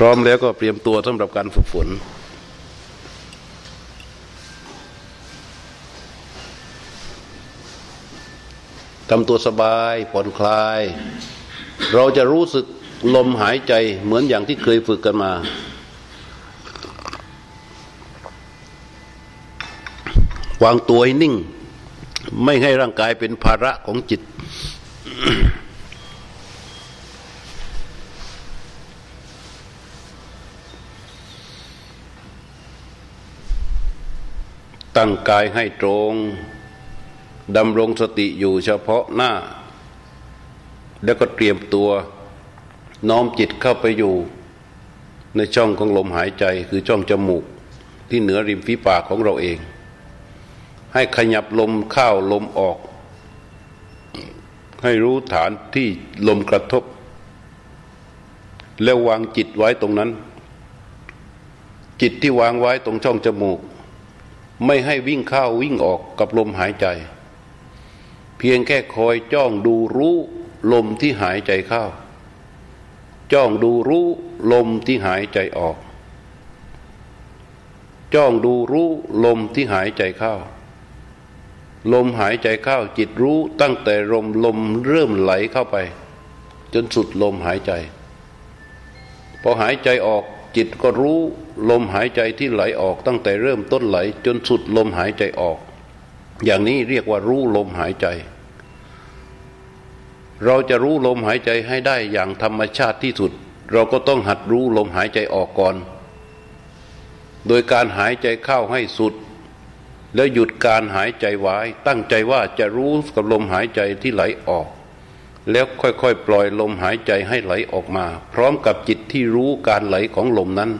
พร้อมแล้วก็เตรียมตัวสำหรับการฝึกฝน ทำตัวสบายผ่อนคลาย เราจะรู้สึกลมหายใจเหมือนอย่างที่เคยฝึกกันมา วางตัวให้นิ่ง ไม่ให้ร่างกายเป็นภาระของจิต ตั้งกายให้ตรงดำรงสติอยู่เฉพาะหน้า แล้วก็เตรียมตัวน้อมจิตเข้าไปอยู่ ในช่องของลมหายใจคือช่องจมูกที่เหนือริมฝีปากของเราเอง ให้ขยับลมเข้าลมออก ให้รู้ฐานที่ลมกระทบ แล้ววางจิตไว้ตรงนั้น จิตที่วางไว้ตรงช่องจมูก ไม่ให้วิ่งเข้าวิ่งออกกับลมหายใจ เพียงแค่คอยจ้องดูรู้ลมที่หายใจเข้า จ้องดูรู้ลมที่หายใจออก จ้องดูรู้ลมที่หายใจเข้า ลมหายใจเข้าจิตรู้ตั้งแต่ลมลมเริ่มไหลเข้าไป จนสุดลมหายใจ พอหายใจออก จิตก็รู้ลมหายใจที่ไหลออกตั้งแต่เริ่มต้นไหลจนสุดลมหายใจออก อย่างนี้เรียกว่ารู้ลมหายใจ เราจะรู้ลมหายใจให้ได้อย่างธรรมชาติที่สุด เราก็ต้องหัดรู้ลมหายใจออกก่อน โดยการหายใจเข้าให้สุด แล้วหยุดการหายใจไว้ ตั้งใจว่าจะรู้กับลมหายใจที่ไหลออก แล้วค่อยๆ ปล่อยลมหายใจให้ไหลออกมา พร้อมกับจิตที่รู้การไหลของลมนั้น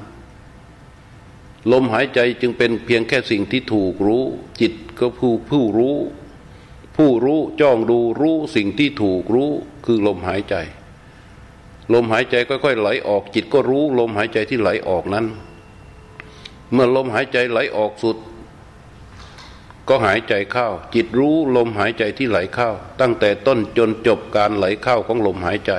ลมหายใจจึงเป็นเพียงแค่สิ่งที่ถูกรู้ จิตก็ผู้ผู้รู้ ผู้รู้จ้องดูรู้สิ่งที่ถูกรู้คือลมหายใจ ลมหายใจค่อยๆ ไหลออก จิตก็รู้ลมหายใจที่ไหลออกนั้น เมื่อลมหายใจไหลออกสุด ก็หายใจเข้า จิตรู้ลมหายใจที่ไหลเข้า ตั้งแต่ต้นจนจบการไหลเข้าของลมหายใจ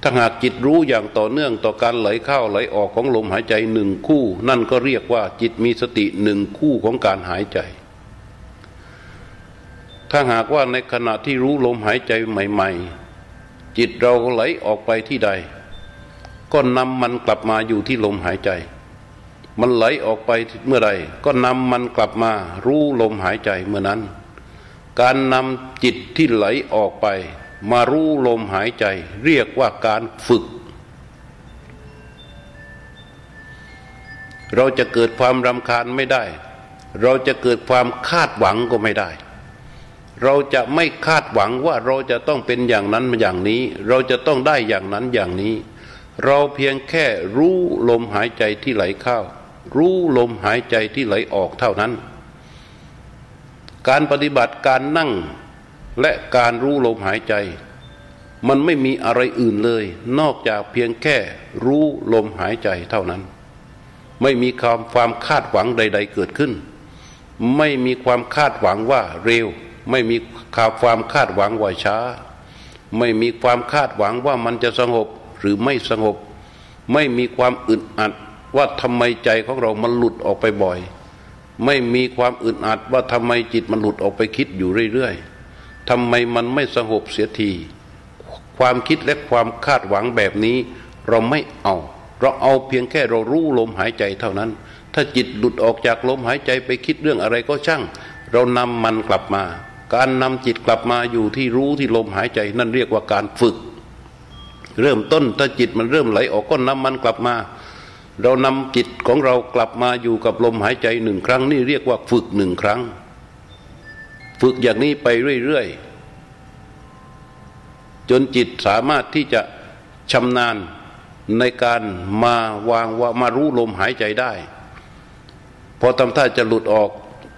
ถ้าหากจิตรู้อย่างต่อเนื่องต่อการไหลเข้าไหลออกของลมหายใจหนึ่งคู่ นั่นก็เรียกว่าจิตมีสติหนึ่งคู่ของการหายใจ ถ้าหากว่าในขณะที่รู้ลมหายใจใหม่ ๆ จิตเราไหลออกไปที่ใด ก็นำมันกลับมาอยู่ที่ลมหายใจ มันไหลออกไปเมื่อใดก็นำมันกลับมารู้ลมหายใจเมื่อนั้น การนำจิตที่ไหลออกไป มารู้ลมหายใจ เรียกว่าการฝึก เราจะเกิดความรำคาญไม่ได้ เราจะเกิดความคาดหวังก็ไม่ได้ เราจะไม่คาดหวังว่าเราจะต้องเป็นอย่างนั้นอย่างนี้ เราจะต้องได้อย่างนั้นอย่างนี้เราเพียงแค่รู้ลมหายใจที่ไหลเข้า รู้ลมหายใจที่ไหลออกเท่านั้น การปฏิบัติการนั่งและการรู้ลมหายใจ มันไม่มีอะไรอื่นเลย นอกจากเพียงแค่รู้ลมหายใจเท่านั้น ไม่มีความความคาดหวังใด ๆ เกิดขึ้น ไม่มีความคาดหวังว่าเร็ว ไม่มีความคาดหวังว่าช้า ไม่มีความคาดหวังว่ามันจะสงบหรือไม่สงบ ไม่มีความอึดอัด ว่าทำไมใจของเรามันหลุดออกไปบ่อย ไม่มีความอึดอัดว่าทำไมจิตมันหลุดออกไปคิดอยู่เรื่อยๆทำไมมันไม่สงบเสียที ความคิดและความคาดหวังแบบนี้ เราไม่เอา เราเอาเพียงแค่เรารู้ลมหายใจเท่านั้น ถ้าจิตหลุดออกจากลมหายใจไปคิดเรื่องอะไรก็ช่าง เรานำมันกลับมา การนำจิตกลับมาอยู่ที่รู้ที่ลมหายใจนั่นเรียกว่าการฝึก เริ่มต้นถ้าจิตมันเริ่มไหลออกก็นำมันกลับมา เรานำจิตของเรากลับมาอยู่กับลมหายใจหนึ่งครั้ง นี่เรียกว่าฝึกหนึ่งครั้ง ฝึกอย่างนี้ไปเรื่อยๆ จนจิตสามารถที่จะชำนาญในการมาวางว่ามารู้ลมหายใจได้ พอทำท่าจะหลุดออก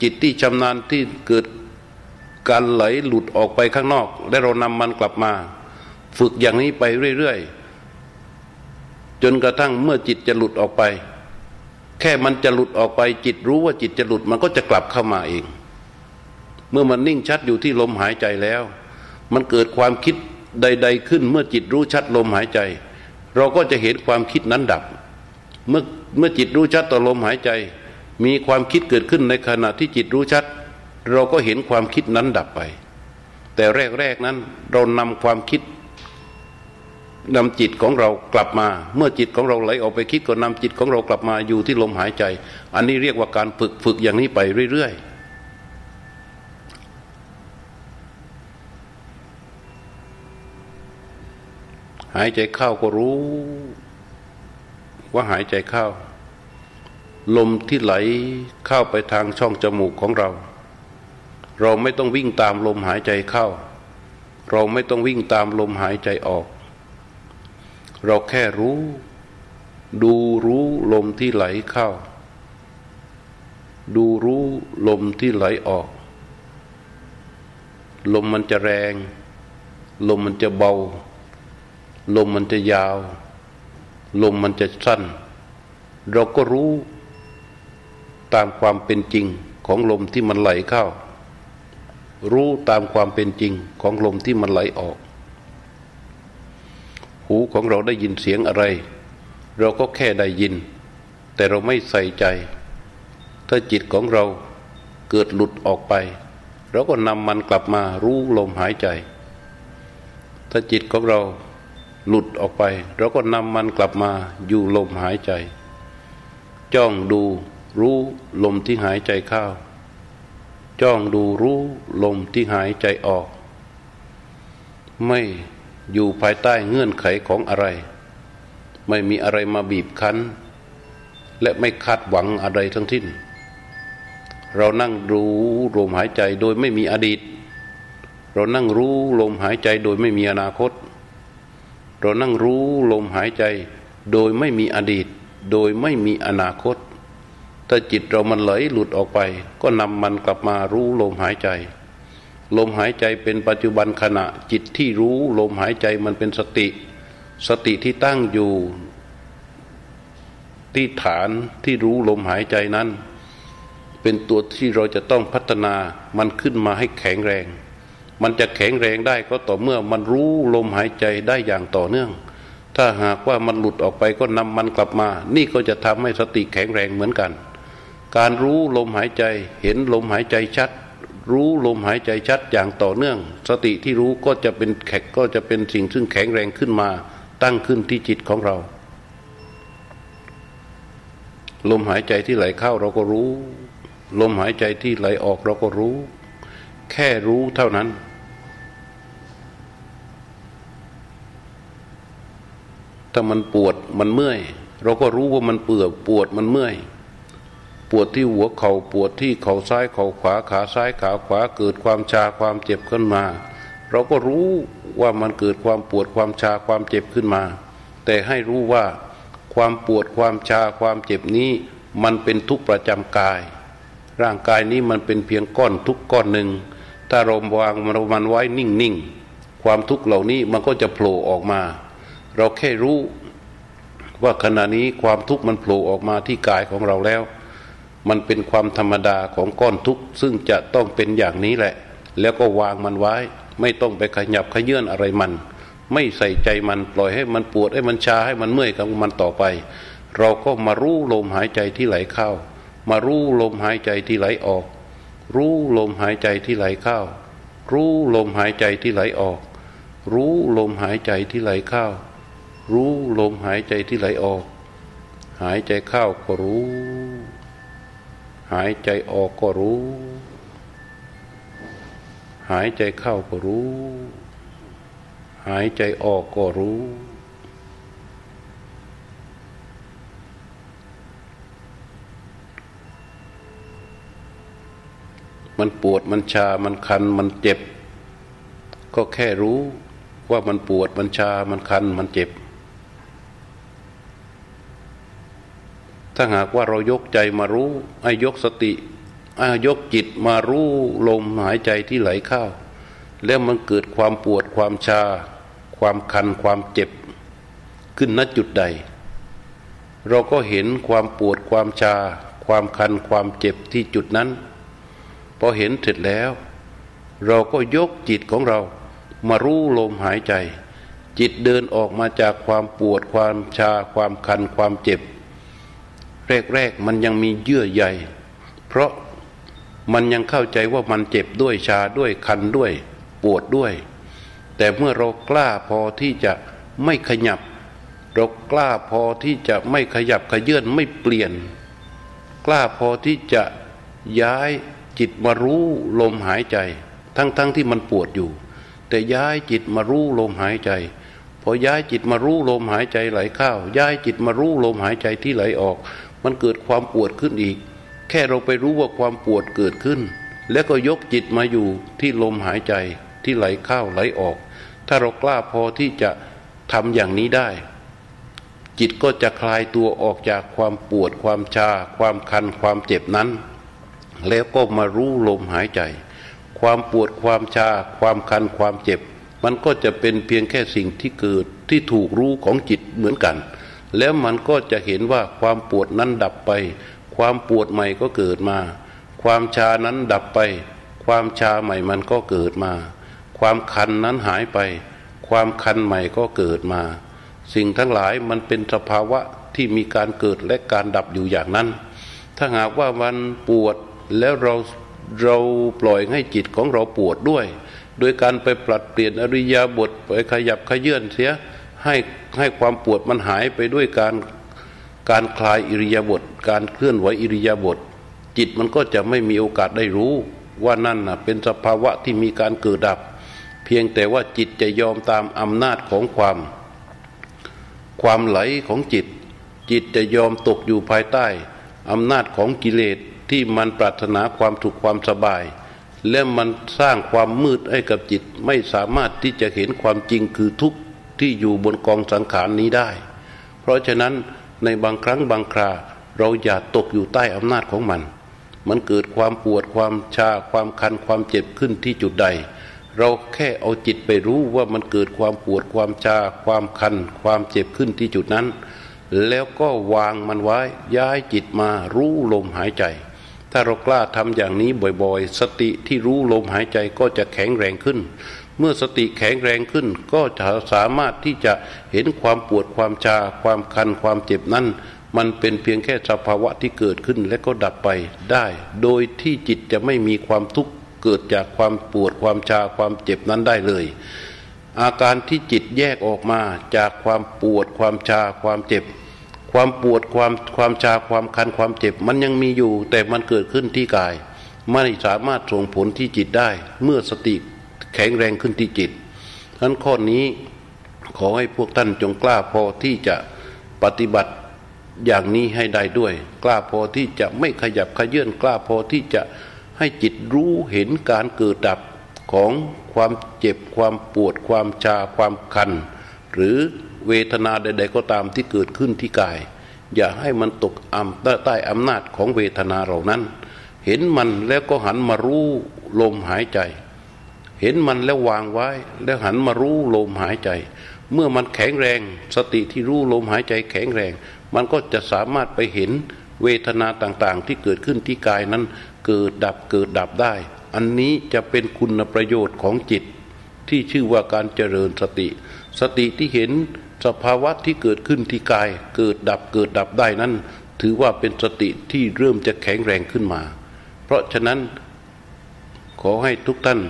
จิตที่ชำนาญที่เกิดการไหลหลุดออกไปข้างนอก และเรานำมันกลับมา ฝึกอย่างนี้ไปเรื่อยๆ จนกระทั่งเมื่อจิตจะหลุดออกไป แค่มันจะหลุดออกไป จิตรู้ว่าจิตจะหลุดมันก็จะกลับเข้ามาเอง เมื่อมันนิ่งชัดอยู่ที่ลมหายใจแล้ว มันเกิดความคิดใด ๆ ขึ้น เมื่อจิตรู้ชัดลมหายใจ เราก็จะเห็นความคิดนั้นดับ เมื่อเมื่อจิตรู้ชัดต่อลมหายใจ มีความคิดเกิดขึ้นในขณะที่จิตรู้ชัด เราก็เห็นความคิดนั้นดับไป แต่แรกๆนั้นเรานำความคิด นำจิตของเรากลับมา เมื่อจิตของเราไหลออกไปคิดก็นำจิตของเรากลับมาอยู่ที่ลมหายใจ อันนี้เรียกว่าการฝึกฝึกอย่างนี้ไปเรื่อยๆหายใจเข้าก็รู้ ว่าหายใจเข้า ลมที่ไหลเข้าไปทางช่องจมูกของเรา เราไม่ต้องวิ่งตามลมหายใจเข้า เราไม่ต้องวิ่งตามลมหายใจออก เราแค่รู้ ดูรู้ลมที่ไหลเข้า ดูรู้ลมที่ไหลออก ลมมันจะแรง ลมมันจะเบา ลมมันจะยาว ลมมันจะสั้น เราก็รู้ตามความเป็นจริงของลมที่มันไหลเข้า รู้ตามความเป็นจริงของลมที่มันไหลออก หูของเราได้ยินเสียงอะไร เราก็แค่ได้ยิน แต่เราไม่ใส่ใจ ถ้าจิตของเราเกิดหลุดออกไป เราก็นำมันกลับมารู้ลมหายใจ ถ้าจิตของเราหลุดออกไป เราก็นำมันกลับมาอยู่ลมหายใจ จ้องดูรู้ลมที่หายใจเข้าจ้องดูรู้ลมที่หายใจออก ไม่ อยู่ภายใต้เงื่อนไขของอะไร ไม่มีอะไรมาบีบคั้น และไม่คาดหวังอะไรทั้งสิ้น เรานั่งรู้ลมหายใจโดยไม่มีอดีต เรานั่งรู้ลมหายใจโดยไม่มีอนาคต เรานั่งรู้ลมหายใจ โดยไม่มีอดีต โดยไม่มีอนาคต ถ้าจิตเรามันไหลหลุดออกไป ก็นำมันกลับมารู้ลมหายใจ ลมหายใจเป็นปัจจุบันขณะจิตที่รู้ลมหายใจมันเป็นสติ สติที่ตั้งอยู่ ที่ฐานที่รู้ลมหายใจนั้น เป็นตัวที่เราจะต้องพัฒนามันขึ้นมาให้แข็งแรง มันจะแข็งแรงได้ก็ต่อเมื่อมันรู้ลมหายใจได้อย่างต่อเนื่อง ถ้าหากว่ามันหลุดออกไปก็นำมันกลับมา นี่ก็จะทำให้สติแข็งแรงเหมือนกัน การรู้ลมหายใจเห็นลมหายใจชัด รู้ลมหายใจชัดอย่างต่อเนื่อง สติที่รู้ก็จะเป็นแขกก็จะเป็นสิ่งซึ่งแข็งแรงขึ้นมาตั้งขึ้นที่จิตของเรา ลมหายใจที่ไหลเข้าเราก็รู้ ลมหายใจที่ไหลออกเราก็รู้ แค่รู้เท่านั้น ถ้ามันปวดมันเมื่อย เราก็รู้ว่ามันเปื่อปวดมันเมื่อย ปวดที่หัวเขา่าปวดที่เข่าซ้ายเข่าขวาขาซ้ายขาขวาเกิดความชาความเจ็บขึ้นมา เราก็รู้ว่ามันเกิดความปวดความชาความเจ็บขึ้นมา แต่ให้รู้ว่าความปวดความชาความเจ็บนี้ มันเป็นทุกประจำกาย ร่างกายนี้มันเป็นเพียงก้อนทุกก้อนหนึ่งถ้าเราวางมันไว้นิ่งๆความทุกข์เหล่านี้มันก็จะโผล่ออกมา เราแค่รู้ว่าขณะนี้ความทุกข์มันโผล่ออกมาที่กายของเราแล้ว มันเป็นความธรรมดาของก้อนทุกข์ ซึ่งจะต้องเป็นอย่างนี้แหละ แล้วก็วางมันไว้ ไม่ต้องไปขยับขยื่นอะไรมัน ไม่ใส่ใจมันปล่อยให้มันปวดให้มันชาให้มันเมื่อยกับมันต่อไป เราก็มารู้ลมหายใจที่ไหลเข้า มารู้ลมหายใจที่ไหลออก รู้ลมหายใจที่ไหลเข้า รู้ลมหายใจที่ไหลออก รู้ลมหายใจที่ไหลเข้า รู้ลมหายใจที่ไหลออก หายใจเข้าก็รู้ หายใจออกก็รู้ หายใจเข้าก็รู้ หายใจออกก็รู้มันปวดมันชา มันคัน มันเจ็บ ก็แค่รู้ว่ามันปวดมันชา มันคัน มันเจ็บ ถ้าหากว่าเรายกใจมารู้ไอ้ยกสติไอ้ยกจิตมารู้ลมหายใจที่ไหลเข้า แล้วมันเกิดความปวดความชา ความคันความเจ็บ ขึ้นณจุดใด เราก็เห็นความปวดความชา ความคันความเจ็บที่จุดนั้น พอเห็นเสร็จแล้ว เราก็ยกจิตของเรามารู้ลมหายใจ จิตเดินออกมาจากความปวดความชา ความคันความเจ็บ แรกๆมันยังมีเยื่อใยเพราะมันยังเข้าใจว่ามันเจ็บด้วยชาด้วยคันด้วยปวดด้วย แต่เมื่อเรากล้าพอที่จะไม่ขยับ เรากล้าพอที่จะไม่ขยับขยื่นไม่เปลี่ยน กล้าพอที่จะย้ายจิตมารู้ลมหายใจ ทั้งๆทที่มันปวดอยู่ แต่ย้ายจิตมารู้ลมหายใจพอย้ายจิตมารู้ลมหายใจไหลเข้าย้ายจิตมารู้ลมหายใจที่ไหลออก มันเกิดความปวดขึ้นอีก แค่เราไปรู้ว่าความปวดเกิดขึ้น แล้วก็ยกจิตมาอยู่ที่ลมหายใจที่ไหลเข้าไหลออก ถ้าเรากล้าพอที่จะทำอย่างนี้ได้ จิตก็จะคลายตัวออกจากความปวดความชา ความคันความเจ็บนั้น แล้วก็มารู้ลมหายใจ ความปวดความชา ความคันความเจ็บ มันก็จะเป็นเพียงแค่สิ่งที่เกิดที่ถูกรู้ของจิตเหมือนกัน แล้วมันก็จะเห็นว่าความปวดนั้นดับไป ความปวดใหม่ก็เกิดมา ความชานั้นดับไป ความชาใหม่มันก็เกิดมา ความคันนั้นหายไป ความคันใหม่ก็เกิดมา สิ่งทั้งหลายมันเป็นสภาวะที่มีการเกิดและการดับอยู่อย่างนั้น ถ้าหากว่ามันปวดแล้วเราเราปล่อยให้จิตของเราปวดด้วย โดยการไปปรับเปลี่ยนอริยาบทไปขยับขยื่นเสีย ให้ให้ความปวดมันหายไปด้วยการการคลายอิริยาบถการเคลื่อนไหวอิริยาบถจิตมันก็จะไม่มีโอกาสได้รู้ ว่านั่นนะเป็นสภาวะที่มีการเกิดดับ เพียงแต่ว่าจิตจะยอมตามอำนาจของความ ความไหลของจิต จิตจะยอมตกอยู่ภายใต้อำนาจของกิเลสที่มันปรารถนาความถูกความสบาย และมันสร้างความมืดให้กับจิตไม่สามารถที่จะเห็นความจริงคือทุกข์ ที่อยู่บนกองสังขารนนี้ได้ เพราะฉะนั้นในบางครั้งบางคราเราอย่าตกอยู่ใต้อำนาจของมัน มันเกิดความปวดความชาความคันความเจ็บขึ้นที่จุดใด เราแค่เอาจิตไปรู้ว่ามันเกิดความปวดความชาความคัน ความเจ็บขึ้นที่จุดนั้น แล้วก็วางมันไว้ย้ายจิตมารู้ลมหายใจ ถ้าเรากล้าทำอย่างนี้บ่อยๆ สติที่รู้ลมหายใจก็จะแข็งแรงขึ้น เมื่อสติแข็งแรงขึ้น ก็จะสามารถที่จะเห็นความปวดความชา ความคันความเจ็บนั้น มันเป็นเพียงแค่สภาวะที่เกิดขึ้นและก็ดับไปได้ โดยที่จิตจะไม่มีความทุกข์เกิดจากความปวดความชาความเจ็บนั้นได้เลย อาการที่จิตแยกออกมาจากความปวดความชาความเจ็บ ความปวดความความชาความคันความเจ็บ มันยังมีอยู่ แต่มันเกิดขึ้นที่กาย ไม่สามารถส่งผลที่จิตได้ เมื่อสติ แข็งแรงขึ้นที่จิตทั้นข้อนี้ขอให้พวกท่านจงกล้าพอที่จะปฏิบัติอย่างนี้ให้ได้ด้วย กล้าพอที่จะไม่ขยับขยื่นกล้าพอที่จะให้จิตรู้เห็นการเกิดดับของความเจ็บความปวดความชาความคัน หรือเวทนาใด ๆ ก็ตามที่เกิดขึ้นที่กาย อย่าให้มันตกอำใต้อำนาจของเวทนาเหล่านั้น เห็นมันแล้วก็หันมารู้ลมหายใจ เห็นมันแล้ววางไว้ แล้วหันมารู้ลมหายใจ เมื่อมันแข็งแรง สติที่รู้ลมหายใจแข็งแรง มันก็จะสามารถไปเห็นเวทนาต่างๆ ที่เกิดขึ้นที่กายนั้น เกิดดับเกิดดับได้ อันนี้จะเป็นคุณประโยชน์ของจิต ที่ชื่อว่าการเจริญสติ สติที่เห็นสภาวะที่เกิดขึ้นที่กาย เกิดดับเกิดดับได้นั้น ถือว่าเป็นสติที่เริ่มจะแข็งแรงขึ้นมา เพราะฉะนั้นขอให้ทุกท่าน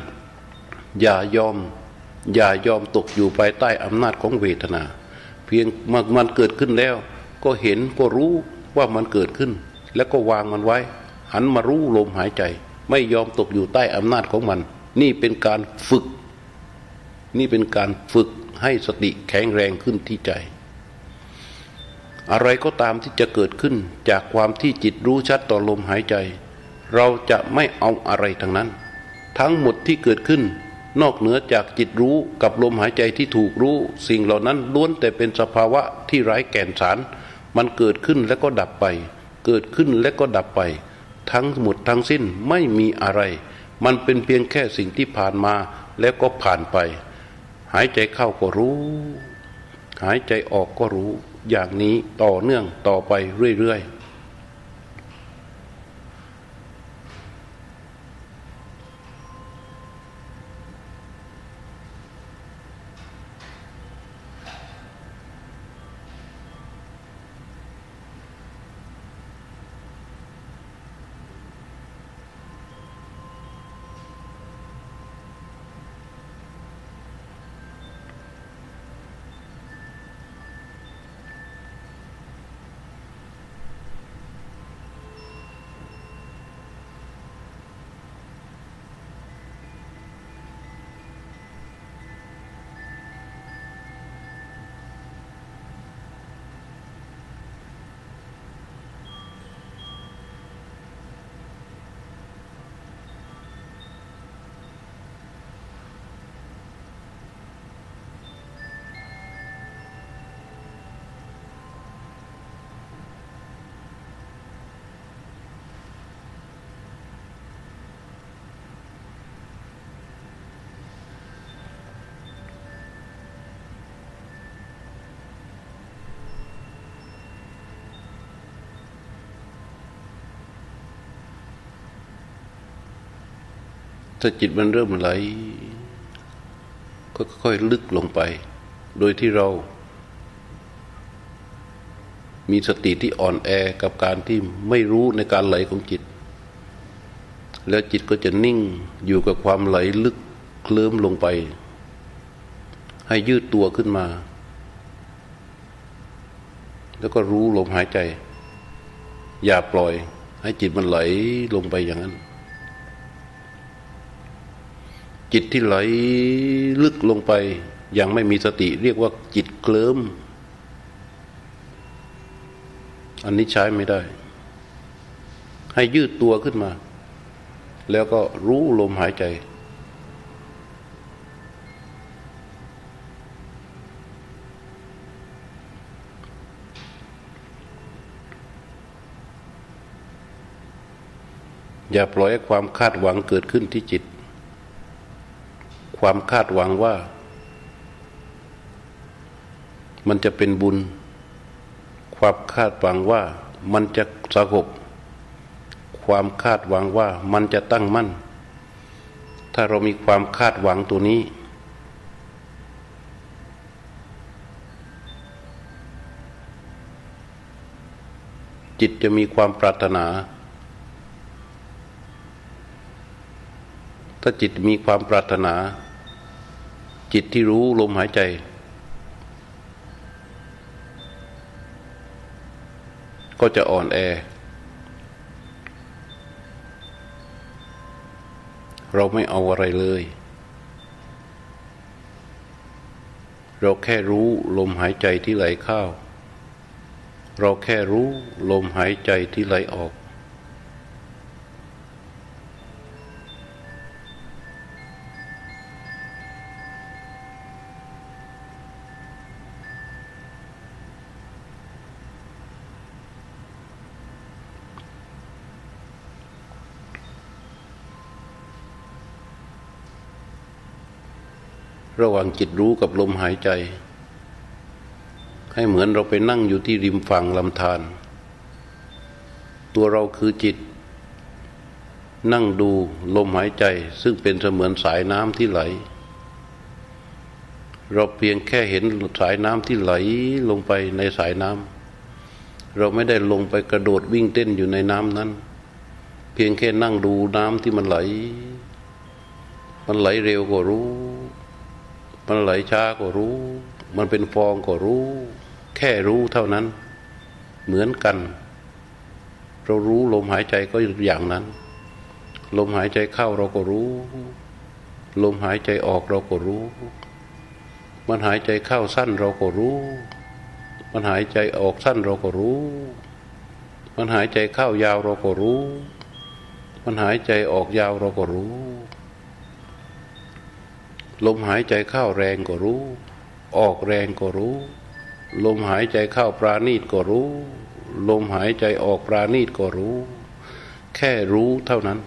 อย่ายอม อย่ายอมตกอยู่ภายใต้อำนาจของเวทนา เพียงมันมันเกิดขึ้นแล้ว ก็เห็นก็รู้ว่ามันเกิดขึ้น แล้วก็วางมันไว้ หันมารู้ลมหายใจ ไม่ยอมตกอยู่ใต้อำนาจของมัน นี่เป็นการฝึก นี่เป็นการฝึกให้สติแข็งแรงขึ้นที่ใจ อะไรก็ตามที่จะเกิดขึ้นจากความที่จิตรู้ชัดต่อลมหายใจ เราจะไม่เอาอะไรทั้งนั้น ทั้งหมดที่เกิดขึ้น นอกเหนือจากจิตรู้กับลมหายใจที่ถูกรู้ สิ่งเหล่านั้นล้วนแต่เป็นสภาวะที่ไร้แก่นสาร มันเกิดขึ้นแล้วก็ดับไป เกิดขึ้นและก็ดับไป ทั้งหมดทั้งสิ้นไม่มีอะไร มันเป็นเพียงแค่สิ่งที่ผ่านมาแล้วก็ผ่านไป หายใจเข้าก็รู้ หายใจออกก็รู้ อย่างนี้ต่อเนื่องต่อไปเรื่อยๆ ถ้าจิตมันเริ่มไหล ก็ค่อยลึกลงไป โดยที่เรา มีสติที่อ่อนแอกับการที่ไม่รู้ในการไหลของจิต แล้วจิตก็จะนิ่งอยู่กับความไหลลึกเคลิ้มลงไป ให้ยืดตัวขึ้นมา แล้วก็รู้ลมหายใจ อย่าปล่อย ให้จิตมันไหลลงไปอย่างนั้น จิตที่ไหลลึกลงไป ยังไม่มีสติเรียกว่าจิตเคลิ้มอันนี้ใช้ไม่ได้ ให้ยืดตัวขึ้นมา แล้วก็รู้ลมหายใจ อย่าปล่อยให้ความคาดหวังเกิดขึ้นที่จิต ความคาดหวังว่า มันจะเป็นบุญ ความคาดหวังว่ามันจะสงบความคาดหวังว่ามันจะตั้งมั่น ถ้าเรามีความคาดหวังตัวนี้ จิตจะมีความปรารถนา ถ้าจิตมีความปรารถนา จิตที่รู้ลมหายใจ ก็จะอ่อนแอ เราไม่เอาอะไรเลย เราแค่รู้ลมหายใจที่ไหลเข้า เราแค่รู้ลมหายใจที่ไหลออก ระหว่างจิตรู้กับลมหายใจ ให้เหมือนเราไปนั่งอยู่ที่ริมฝั่งลำธารตัวเราคือจิต นั่งดูลมหายใจ ซึ่งเป็นเสมือนสายน้ำที่ไหล เราเพียงแค่เห็นสายน้ำที่ไหลลงไปในสายน้ำเราไม่ได้ลงไปกระโดดวิ่งเต้นอยู่ในน้ำนั้น เพียงแค่นั่งดูน้ำที่มันไหล มันไหลเร็วก็รู้ มันไหลช้าก็รู้ มันเป็นฟองก็รู้ แค่รู้เท่านั้น เหมือนกัน เรารู้ลมหายใจก็อย่างนั้น ลมหายใจเข้าเราก็รู้ ลมหายใจออกเราก็รู้ มันหายใจเข้าสั้นเราก็รู้ มันหายใจออกสั้นเราก็รู้ มันหายใจเข้ายาวเราก็รู้ มันหายใจออกยาวเราก็รู้ ลมหายใจเข้าแรงก็รู้ ออกแรงก็รู้ ลมหายใจเข้าปราณีตก็รู้ ลมหายใจออกปราณีตก็รู้ แค่รู้เท่านั้น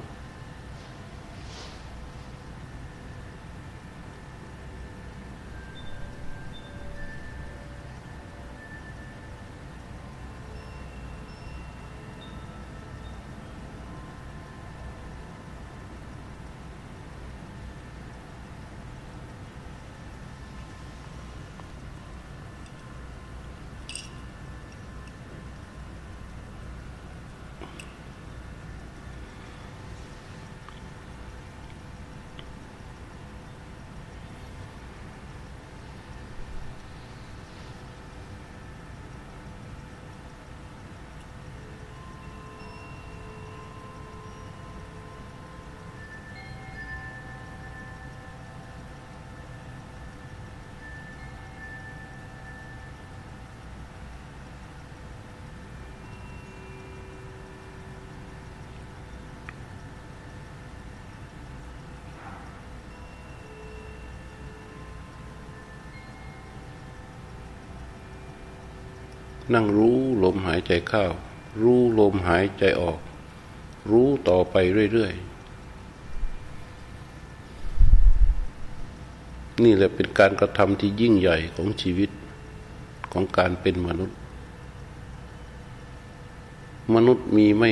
นั่งรู้ลมหายใจเข้า รู้ลมหายใจออก รู้ต่อไปเรื่อยๆ นี่แหละเป็นการกระทำที่ยิ่งใหญ่ของชีวิตของการเป็นมนุษย์ มนุษย์มีไม่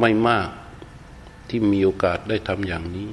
ไม่มากที่มีโอกาสได้ทำอย่างนี้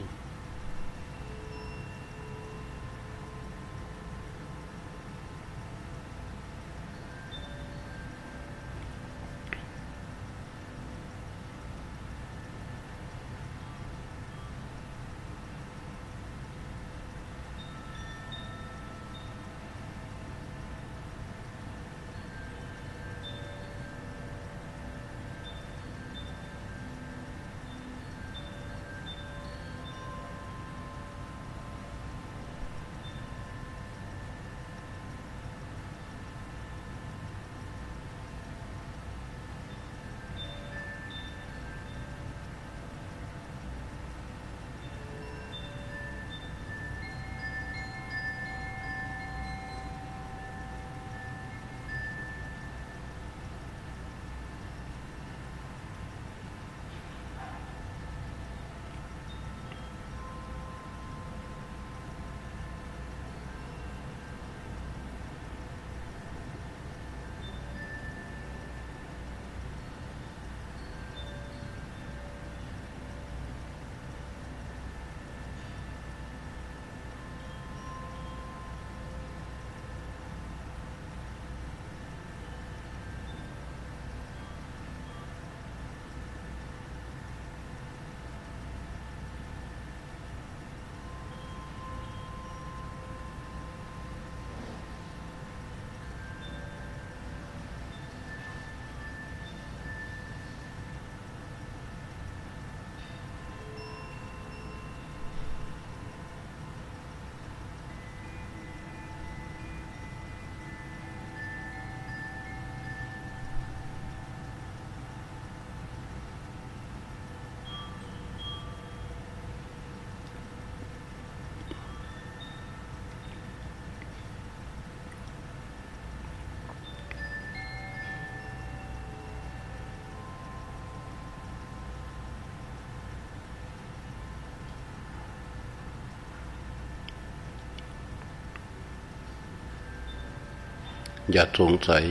อย่าสงสัย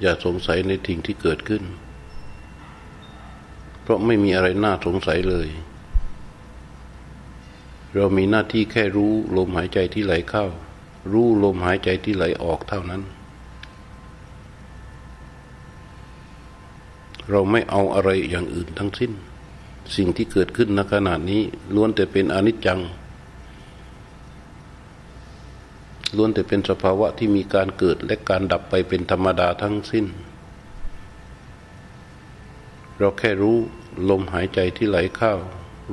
อย่าสงสัยในสิ่งที่เกิดขึ้น เพราะไม่มีอะไรน่าสงสัยเลย เรามีหน้าที่แค่รู้ลมหายใจที่ไหลเข้า รู้ลมหายใจที่ไหลออกเท่านั้น เราไม่เอาอะไรอย่างอื่นทั้งสิ้น สิ่งที่เกิดขึ้นณขณะนี้ล้วนแต่เป็นอนิจจัง ล้วนแต่เป็นสภาวะที่มีการเกิดและการดับไปเป็นธรรมดาทั้งสิ้น เราแค่รู้ลมหายใจที่ไหลเข้า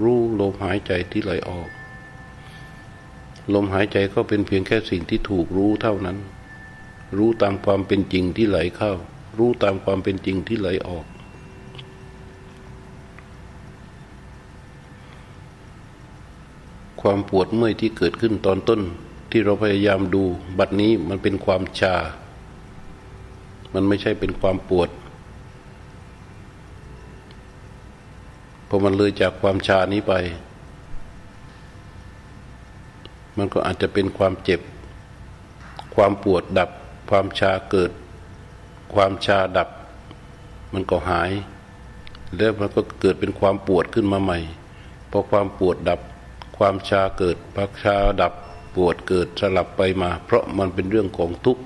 รู้ลมหายใจที่ไหลออก ลมหายใจก็เป็นเพียงแค่สิ่งที่ถูกรู้เท่านั้น รู้ตามความเป็นจริงที่ไหลเข้า รู้ตามความเป็นจริงที่ไหลออกความปวดเมื่อยที่เกิดขึ้นตอนต้น ที่เราพยายามดูบัดนี้มันเป็นความชา มันไม่ใช่เป็นความปวดพอมันเลยจากความชานี้ไป มันก็อาจจะเป็นความเจ็บ ความปวดดับ ความชาเกิด ความชาดับ มันก็หาย แล้วมันก็เกิดเป็นความปวดขึ้นมาใหม่พอความปวดดับ ความชาเกิดพักชาดับ ปวดเกิดสลับไปมา เพราะมันเป็นเรื่องของทุกข์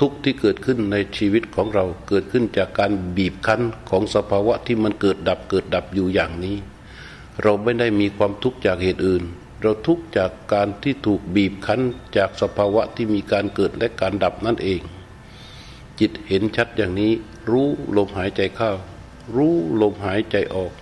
ทุกข์ที่เกิดขึ้นในชีวิตของเราเกิดขึ้นจากการบีบคั้นของสภาวะที่มันเกิดดับเกิดดับอยู่อย่างนี้ เราไม่ได้มีความทุกข์จากเหตุอื่น เราทุกข์จากการที่ถูกบีบคั้นจากสภาวะที่มีการเกิดและการดับนั่นเอง จิตเห็นชัดอย่างนี้ รู้ลมหายใจเข้า รู้ลมหายใจออก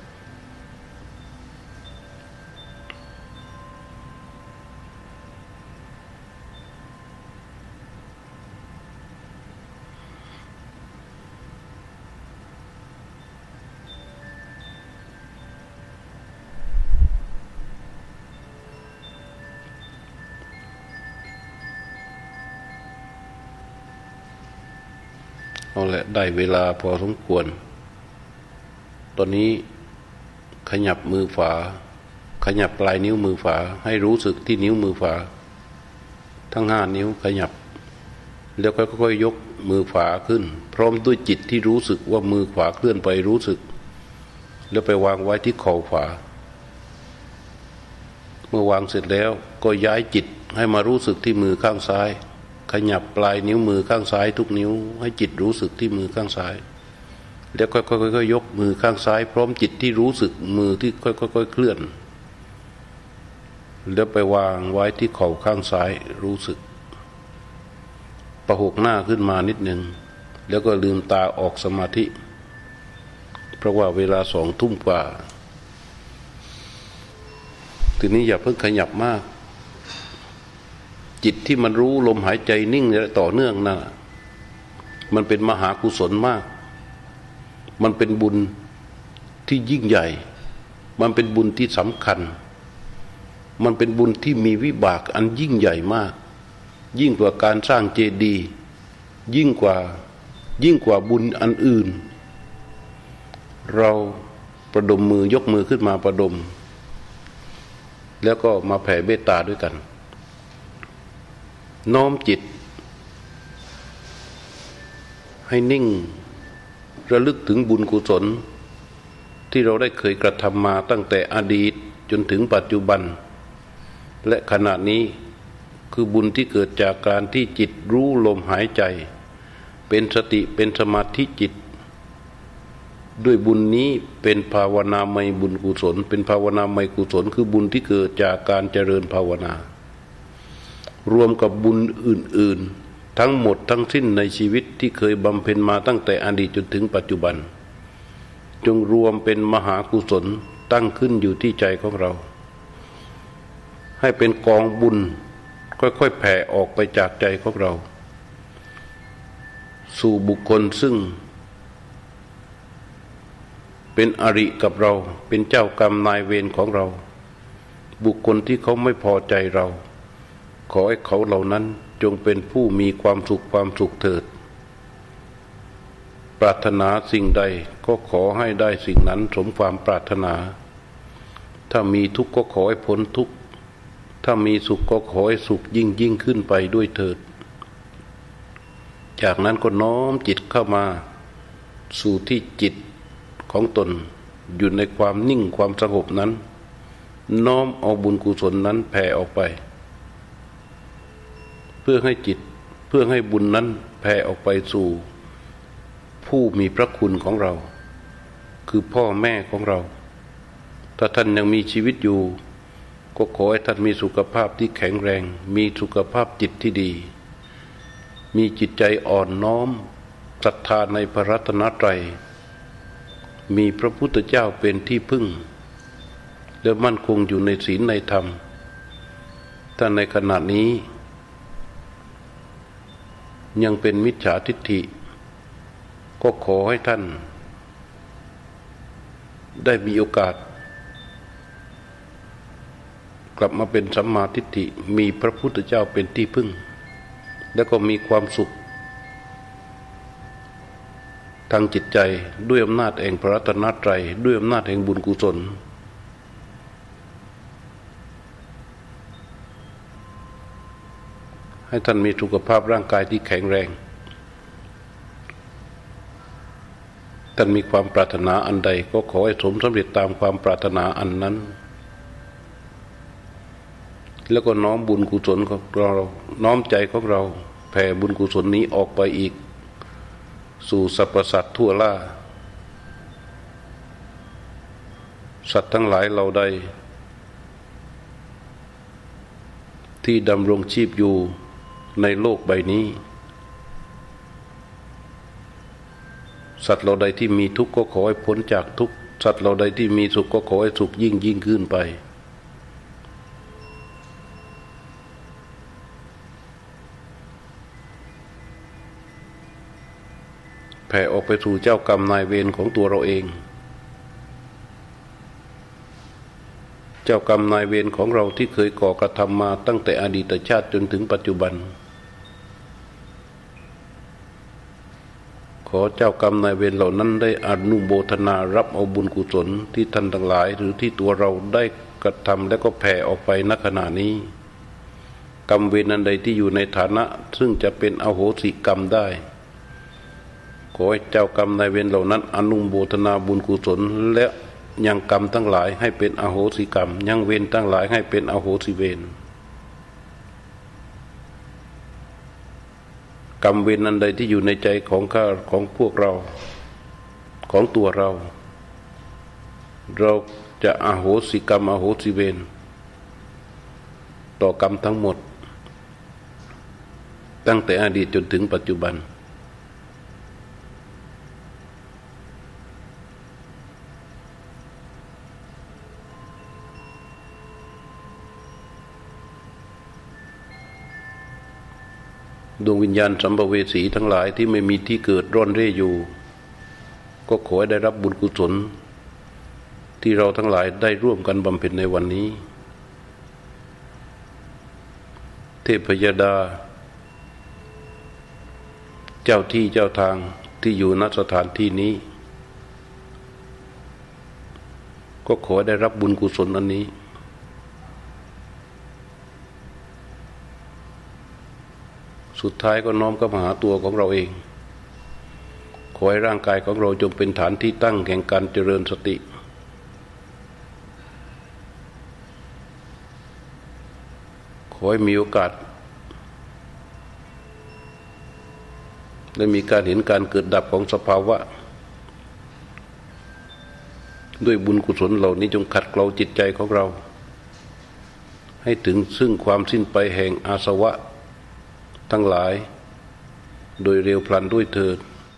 เอาละได้เวลาพอสมควร ตอนนี้ขยับมือฝา ขยับปลายนิ้วมือฝา ให้รู้สึกที่นิ้วมือฝา ทั้งห้านิ้วขยับ แล้วค่อยๆยกมือฝาขึ้น พร้อมด้วยจิตที่รู้สึกว่ามือขวาเคลื่อนไปรู้สึก แล้วไปวางไว้ที่ข่าขวาเมื่อวางเสร็จแล้วก็ย้ายจิตให้มารู้สึกที่มือข้างซ้าย ขยับปลายนิ้วมือข้างซ้ายทุกนิ้ว ให้จิตรู้สึกที่มือข้างซ้าย แล้วค่อยๆยกมือข้างซ้าย พร้อมจิตที่รู้สึกมือที่ค่อยๆเคลื่อน แล้วไปวางไว้ที่เข่าข้างซ้ายรู้สึก ประหกหน้าขึ้นมานิดหนึ่งแล้วก็ลืมตาออกสมาธิ เพราะว่าเวลาสองทุ่มกว่า ทีนี้อย่าเพิ่งขยับมาก จิตที่มันรู้ลมหายใจนิ่งและต่อเนื่องนะ่ะมันเป็นมหากุศลมาก มันเป็นบุญที่ยิ่งใหญ่ มันเป็นบุญที่สำคัญ มันเป็นบุญที่มีวิบากอันยิ่งใหญ่มาก ยิ่งกว่าการสร้างเจดีย์ยิ่งกว่ายิ่งกว่าบุญอันอื่น เราประดมมือยกมือขึ้นมาประดม แล้วก็มาแผ่เมตตาด้วยกัน น้อมจิต ให้นิ่ง ระลึกถึงบุญกุศล ที่เราได้เคยกระทำมาตั้งแต่อดีตจนถึงปัจจุบัน และขณะนี้คือบุญที่เกิดจากการที่จิตรู้ลมหายใจ เป็นสติเป็นสมาธิจิต ด้วยบุญนี้เป็นภาวนาไม่บุญกุศล เป็นภาวนาไม่กุศล คือบุญที่เกิดจากการเจริญภาวนา รวมกับบุญอื่น ๆ ทั้งหมดทั้งสิ้นในชีวิตที่เคยบำเพ็ญมาตั้งแต่อดีตจนถึงปัจจุบัน จงรวมเป็นมหากุศลตั้งขึ้นอยู่ที่ใจของเรา ให้เป็นกองบุญค่อยๆแผ่ออกไปจากใจของเรา สู่บุคคลซึ่ง เป็นอริกับเราเป็นเจ้ากรรมนายเวรของเรา บุคคลที่เขาไม่พอใจเรา ขอให้เขาเหล่านั้นจงเป็นผู้มีความสุขความสุขเถิด ปรารถนาสิ่งใดก็ขอให้ได้สิ่งนั้นสมความปรารถนา ถ้ามีทุกข์ก็ขอให้พ้นทุกข์ ถ้ามีสุขก็ขอให้สุขยิ่งยิ่งขึ้นไปด้วยเถิด จากนั้นก็น้อมจิตเข้ามา สู่ที่จิตของตนอยู่ในความนิ่งความสงบนั้น น้อมเอาบุญกุศลนั้นแผ่ออกไป พื่อให้จิตเพื่อให้บุญนั้นแผ่ออกไปสู่ ผู้มีพระคุณของเรา คือพ่อแม่ของเรา ถ้าท่านยังมีชีวิตอยู่ ก็ขอให้ท่านมีสุขภาพที่แข็งแรง มีสุขภาพจิตที่ดี มีจิตใจอ่อนน้อมศรัทธาในพระรัตนตรัย มีพระพุทธเจ้าเป็นที่พึ่ง และมั่นคงอยู่ในศีลในธรรมถ้าในขณะนี้ ยังเป็นมิจฉาทิฏฐิ ก็ขอให้ท่าน ได้มีโอกาส กลับมาเป็นสัมมาทิฏฐิมีพระพุทธเจ้าเป็นที่พึ่ง แล้วก็มีความสุข ทางจิตใจด้วยอำนาจแห่งพระรัตนตรัยด้วยอำนาจแห่งบุญกุศล ให้ท่านมีสุขภาพร่างกายที่แข็งแรง ท่านมีความปรารถนาอันใดก็ขอให้สมสำเร็จตามความปรารถนาอันนั้น แล้วก็น้อมบุญกุศลของเราน้อมใจของเราแผ่บุญกุศลนี้ออกไปอีก สู่สรรพสัตว์ทั่วล่า สัตว์ทั้งหลายเราใดที่ดำรงชีพอยู่ ในโลกใบนี้ สัตว์เราใดที่มีทุกข์ก็ขอให้พ้นจากทุกข์สัตว์เราใดที่มีสุขก็ขอให้สุขยิ่งยิ่งขึ้นไป แผ่ออกไปสู่เจ้ากรรมนายเวรของตัวเราเอง จ้ากรรมนายเวรของเราที่เคยก่อกระทำมาตั้งแต่อดีตชาติจนถึงปัจจุบัน ขอเจ้ากรรมนายเวรเหล่านั้นได้อนุโบทนารับเอาบุญกุศลที่ท่านทั้งหลาย หรือที่ตัวเราได้กระทำและก็แผ่ออกไปณขณะนี้ กรรมเวรนันใดที่อยู่ในฐานะ ซึ่งจะเป็นอโหสิกรรมได้ขอให้เจ้ากรรมนายเวรเหล่านั้นอนุโมทนาบุญกุศลและ ยังกรรมทั้งหลายให้เป็นอโหสิกรรม ยังเวรทั้งหลายให้เป็นอโหสิเวรกรรมเวรนันใดที่อยู่ในใจของข้าของพวกเรา ของตัวเรา เราจะอโหสิกรรมอโหสิเวรต่อกรรมทั้งหมด ตั้งแต่อดีตจนถึงปัจจุบัน ดวงวิญญาณสัมภเวสีทั้งหลายที่ไม่มีที่เกิดร่อนเร่อยู่ ก็ขอให้ได้รับบุญกุศล ที่เราทั้งหลายได้ร่วมกันบำเพ็ญในวันนี้ เทพยดา เจ้าที่เจ้าทางที่อยู่ณสถานที่นี้ ก็ขอได้รับบุญกุศลอันนี้ สุดท้ายก็น้อมเข้ามาหาตัวของเราเอง ขอให้ร่างกายของเราจงเป็นฐานที่ตั้งแห่งการเจริญสติ ขอให้มีโอกาสได้มีการเห็นการเกิดดับของสภาวะ ด้วยบุญกุศลเหล่านี้จงขัดเกลาจิตใจของเรา ให้ถึงซึ่งความสิ้นไปแห่งอาสวะ ทั้งหลาย โดยเร็วพลันด้วยเถิด